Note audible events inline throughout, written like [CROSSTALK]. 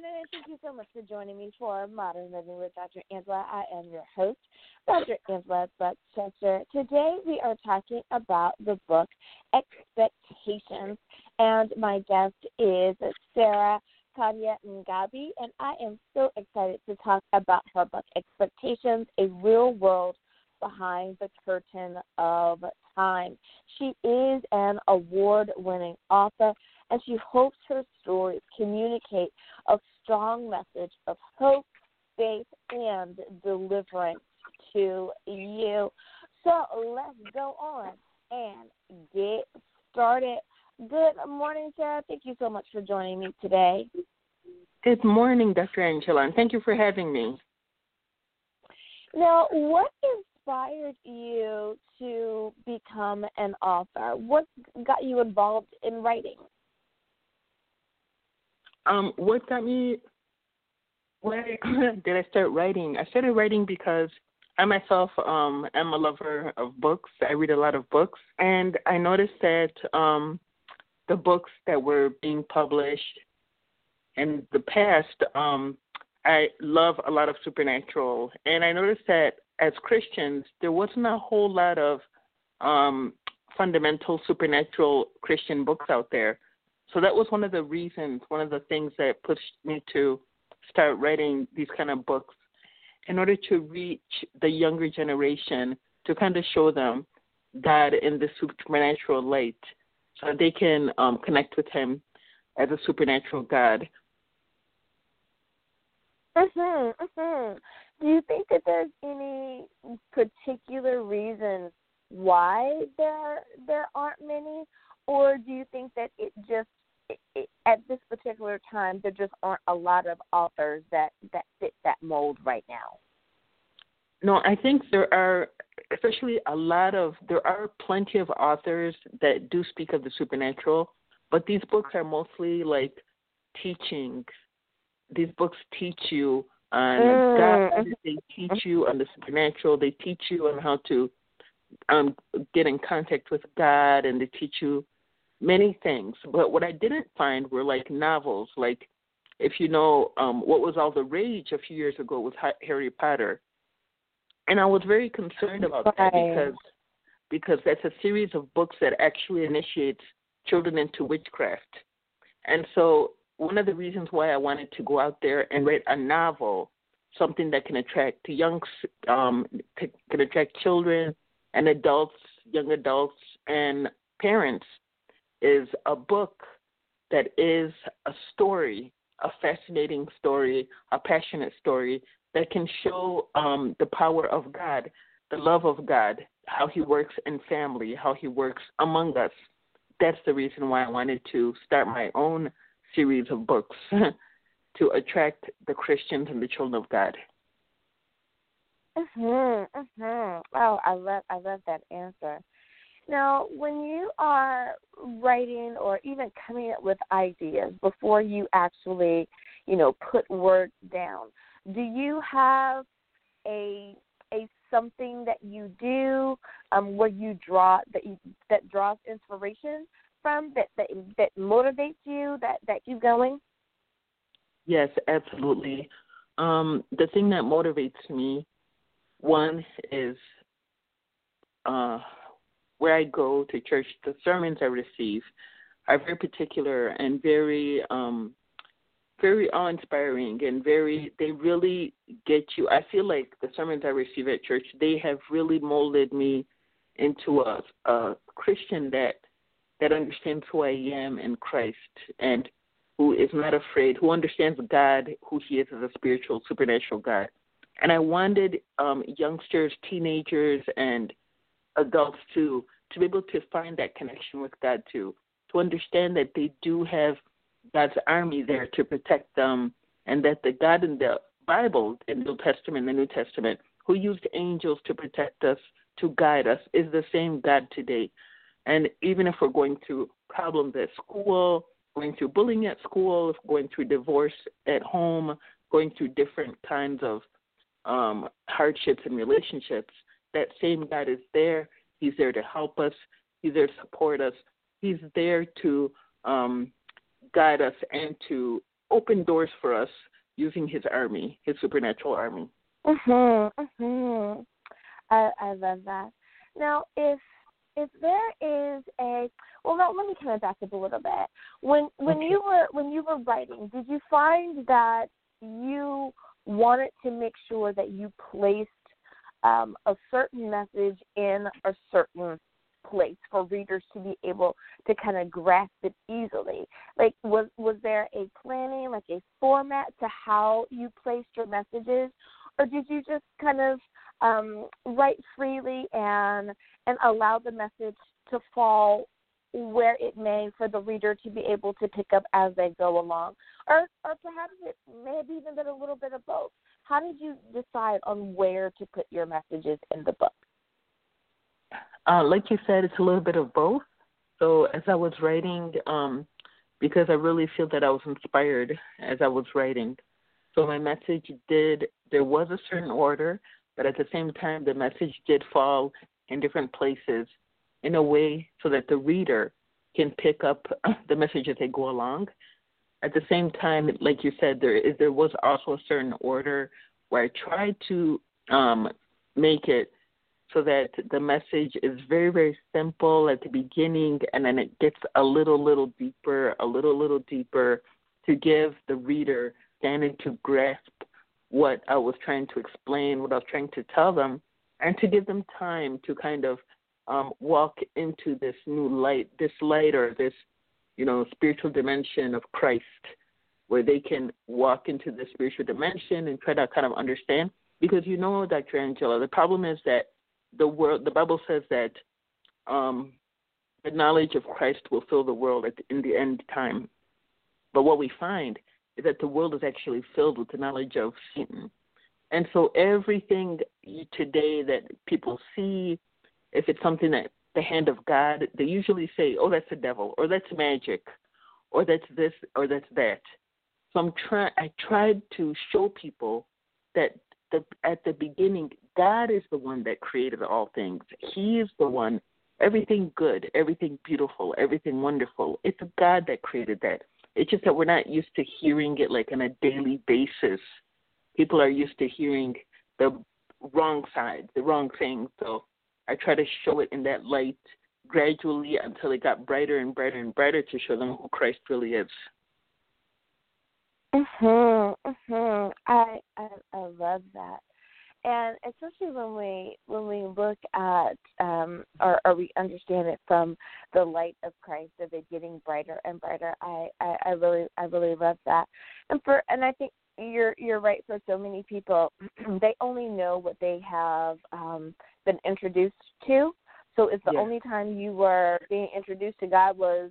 Morning, and thank you so much for joining me for Modern Living with Dr. Angela. I am your host, Dr. Angela Buckchester. Today we are talking about the book Expectations, and my guest is Sarah Kadia Ngabi, and I am so excited to talk about her book Expectations, a real world behind the curtain of time. She is an award winning author and she hopes her stories communicate a strong message of hope, faith, and deliverance to you. So let's go on and get started. Good morning, Sarah. Thank you so much for joining me today. Good morning, Dr. Angela, and thank you for having me. Now, what inspired you to become an author? What got you involved in writing? Um, what got me? Why [LAUGHS] did I start writing? I started writing because I myself um, am a lover of books. I read a lot of books, and I noticed that um, the books that were being published in the past, um, I love a lot of supernatural, and I noticed that as Christians, there wasn't a whole lot of um, fundamental supernatural Christian books out there. So that was one of the reasons, one of the things that pushed me to start writing these kind of books in order to reach the younger generation to kind of show them God in the supernatural light so they can um, connect with Him as a supernatural God. Mhm, mhm. Do you think that there's any particular reason why there there aren't many, or do you think that it just at this particular time, there just aren't a lot of authors that that fit that mold right now. No, I think there are, especially a lot of, there are plenty of authors that do speak of the supernatural, but these books are mostly like teachings. These books teach you on mm. God. They teach you on the supernatural. They teach you on how to um, get in contact with God, and they teach you many things. But what I didn't find were like novels. Like, if you know um, what was all the rage a few years ago was Harry Potter, and I was very concerned about that because because that's a series of books that actually initiates children into witchcraft. And so one of the reasons why I wanted to go out there and write a novel, something that can attract to young, um, can attract children and adults, young adults, and parents is a book that is a story, a fascinating story, a passionate story that can show um, the power of God, the love of God, how He works in family, how He works among us. That's the reason why I wanted to start my own series of books [LAUGHS] to attract the Christians and the children of God. Mhm, mhm. Oh, I love I love that answer. Now, when you are writing or even coming up with ideas before you actually, you know, put words down, do you have a a something that you do um, where you draw that you that draws inspiration from that that that motivates you that that keeps going? Yes, absolutely. Um, the thing that motivates me, one is uh, where I go to church, the sermons I receive are very particular and very um very awe inspiring and very they really get you I feel like the sermons I receive at church, they have really molded me into a a Christian that that understands who I am in Christ and who is not afraid, who understands God, who He is as a spiritual, supernatural God. And I wanted um, youngsters, teenagers, and adults to to be able to find that connection with God too, to understand that they do have God's army there to protect them, and that the God in the Bible, in the Old Testament, the New Testament, who used angels to protect us, to guide us, is the same God today. And even if we're going through problems at school, going through bullying at school, going through divorce at home, going through different kinds of um, hardships and relationships, that same God is there. He's there to help us. He's there to support us. He's there to um, guide us and to open doors for us using his army, his supernatural army. Mhm. Mhm. I I love that. Now, if if there is a well, let me kind of back up a little bit. When when Okay. you were when you were writing, did you find that you wanted to make sure that you placed um, a certain message in a certain place for readers to be able to kind of grasp it easily? Like, was was there a planning, like a format to how you placed your messages, or did you just kind of um, write freely and and allow the message to fall where it may for the reader to be able to pick up as they go along, or or perhaps it may have even been a little bit of both. How did you decide on where to put your messages in the book? Uh, like you said, it's a little bit of both. So as I was writing, um, because I really feel that I was inspired as I was writing. So my message did there was a certain order, but at the same time the message did fall in different places in a way so that the reader can pick up [CLEARS THROAT] the message as they go along. At the same time, like you said, there is there was also a certain order where I tried to um, make it so that the message is very very simple at the beginning and then it gets a little little deeper a little little deeper to give the reader standing to grasp what I was trying to explain what I was trying to tell them and to give them time to kind of um, walk into this new light this light or this you know spiritual dimension of Christ where they can walk into the spiritual dimension and try to kind of understand because you know Dr. Angela the problem is that the world the bible says that um the knowledge of christ will fill the world at the, in the end time but what we find is that the world is actually filled with the knowledge of satan and so everything today that people see if it's something that the hand of god they usually say oh that's the devil or that's magic or that's this or that's that so i'm trying i tried to show people that the, at the beginning, God is the one that created all things. He is the one, everything good, everything beautiful, everything wonderful. It's God that created that. It's just that we're not used to hearing it like on a daily basis. People are used to hearing the wrong side, the wrong thing. So I try to show it in that light gradually until it got brighter and brighter and brighter to show them who Christ really is. Mhm. Mhm. I, I I love that. And especially when we when we look at um or, or we understand it from the light of Christ of it getting brighter and brighter. I, I, I really I really love that. And for and I think you're you're right for so many people [CLEARS THROAT] they only know what they have um been introduced to. So if the Yeah. only time you were being introduced to God was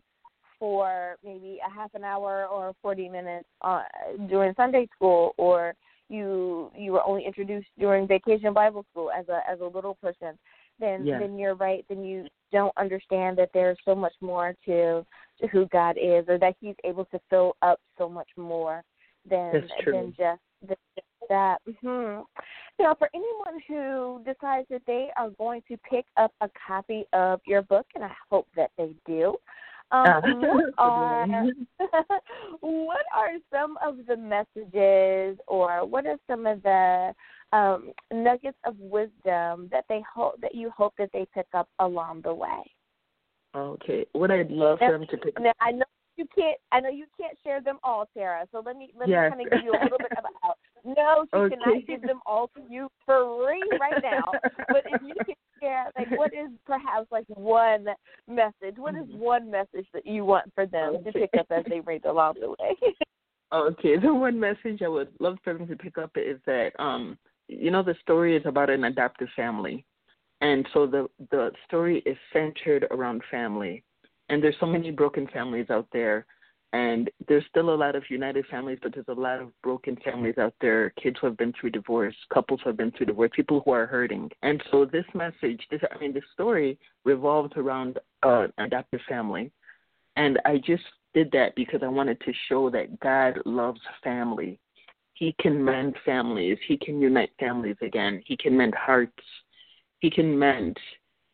for maybe a half an hour or 40 minutes uh, during Sunday school or you you were only introduced during vacation Bible school as a as a little person then Yeah. then you're right then you don't understand that there's so much more to to who God is or that he's able to fill up so much more than than just than just that. Hmm now for anyone who decides that they are going to pick up a copy of your book and I hope that they do um, [LAUGHS] Uh, what are [LAUGHS] what are some of the messages, or what are some of the um, nuggets of wisdom that they hope that you hope that they pick up along the way? Okay. What I'd love for them to pick Now, I know you can't. I know you can't share them all, Sarah. So let me let Yes. me kind of give you a little bit of a out. [LAUGHS] No, she Okay. cannot give them all to you for free right now. but if you can share, like, what is perhaps like one message? What is one message that you want for them to Mm-hmm. Pick up as they read along the way? [LAUGHS] Okay, the one message I would love for them to pick up is that um you know the story is about an adoptive family. And so the the story is centered around family. And there's so many broken families out there and there's still a lot of united families, but there's a lot of broken families out there, kids who have been through divorce, couples who have been through divorce, people who are hurting. And so this message, this I mean, this story revolves around uh, an adoptive family. And I just did that because I wanted to show that God loves family. He can mend families. He can unite families again. He can mend hearts. He can mend.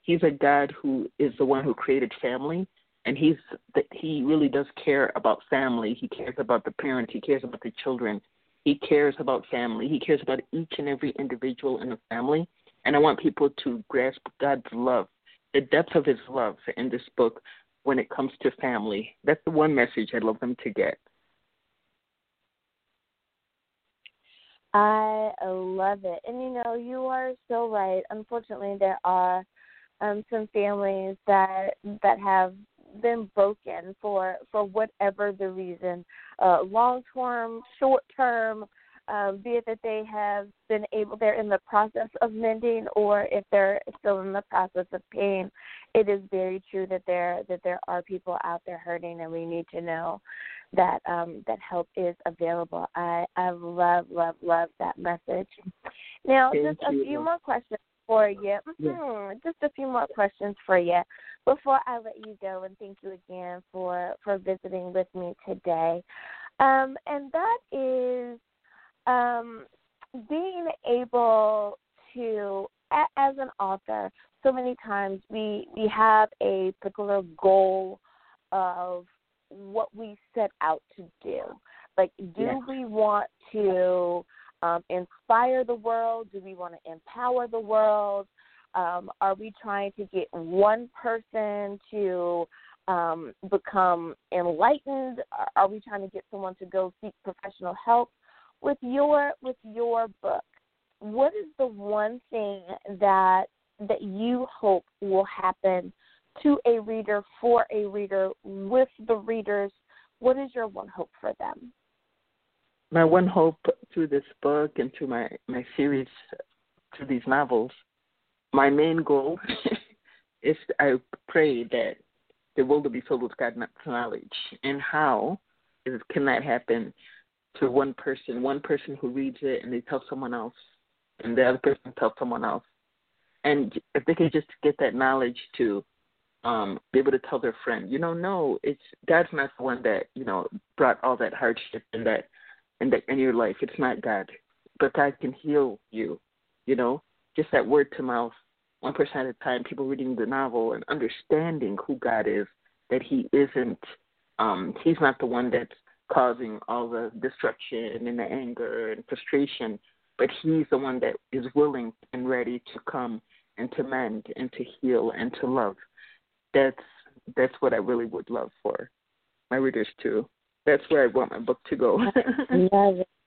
He's a God who is the one who created family. And he's he really does care about family. He cares about the parents. He cares about the children. He cares about family. He cares about each and every individual in the family. And I want people to grasp God's love, the depth of His love in this book when it comes to family. That's the one message I'd love them to get. I love it. And you know, you are so right. Unfortunately, there are um some families that that have been broken for for whatever the reason, uh long term, short term, um, be it that they have been able, they're in the process of mending, or if they're still in the process of pain. It is very true that there that there are people out there hurting, and we need to know that um, that help is available. I I love love love that message. Now, Thank just a few more questions for you. Mm-hmm. Just a few more questions for you before I let you go. And thank you again for for visiting with me today. Um, and that is um, being able to, as an author, so many times we we have a particular goal of what we set out to do. Like, do we want to um, inspire the world? Do we want to empower the world? Um, are we trying to get one person to um, become enlightened? Are- we trying to get someone to go seek professional help? With your with your book, what is the one thing that that you hope will happen to a reader for a reader with the readers? What is your one hope for them? My one hope through this book and through my, my series, through these novels, my main goal [LAUGHS] is I pray that the world will be filled with God's knowledge. And how is, can that happen to one person, one person who reads it and they tell someone else, and the other person tells someone else. And if they could just get that knowledge to um be able to tell their friend, you know, no, it's God's not the one that, you know, brought all that hardship and that in that in your life. It's not God. But God can heal you, you know? Just that word to mouth, one person at a time, people reading the novel and understanding who God is, that he isn't um he's not the one that's causing all the destruction and the anger and frustration, but he's the one that is willing and ready to come and to mend and to heal and to love. That's that's what I really would love for my readers too. That's where I want my book to go. [LAUGHS]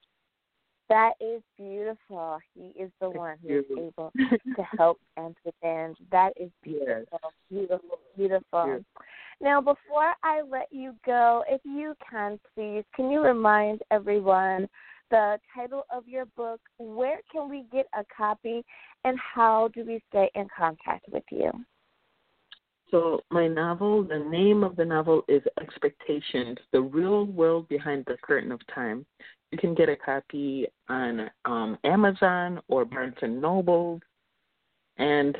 That is beautiful. He is the one who is able [LAUGHS] to help and to bend. That is beautiful, Yes. beautiful, beautiful. Yes. Now, before I let you go, if you can please, can you remind everyone the title of your book, where can we get a copy, and how do we stay in contact with you? So my novel, the name of the novel is Expectations: The Real World Behind the Curtain of Time. You can get a copy on um, Amazon or Barnes and Noble. And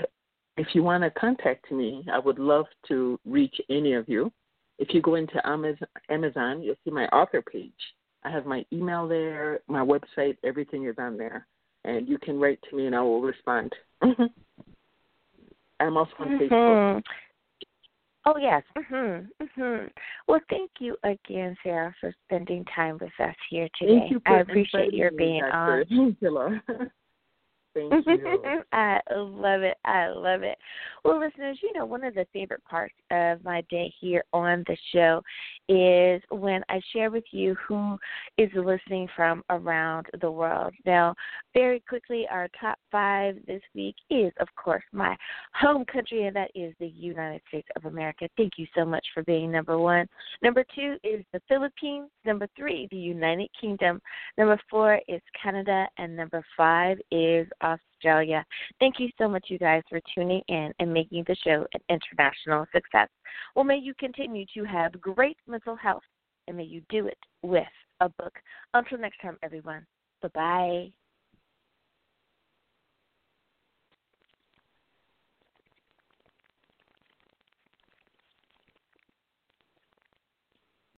if you want to contact me, I would love to reach any of you. If you go into Amazon, you'll see my author page. I have my email there, my website, everything is on there. And you can write to me and I will respond. [LAUGHS] I'm also on Facebook. Oh yes. Mhm. Mhm. Well, thank you again, Sarah, for spending time with us here today. Thank you I appreciate your being on. Angela. [LAUGHS] Thank [LAUGHS] you. I love it. I love it. Well, listeners, you know, one of the favorite parts of my day here on the show is when I share with you who is listening from around the world. Now, very quickly, our top five this week is, of course, my home country, and that is the United States of America. Thank you so much for being number one. Number two is the Philippines. Number three, the United Kingdom. Number four is Canada, and number five is Australia. Thank you so much, you guys, for tuning in and making the show an international success. Well, may you continue to have great mental health, and may you do it with a book. Until next time, everyone. Bye bye.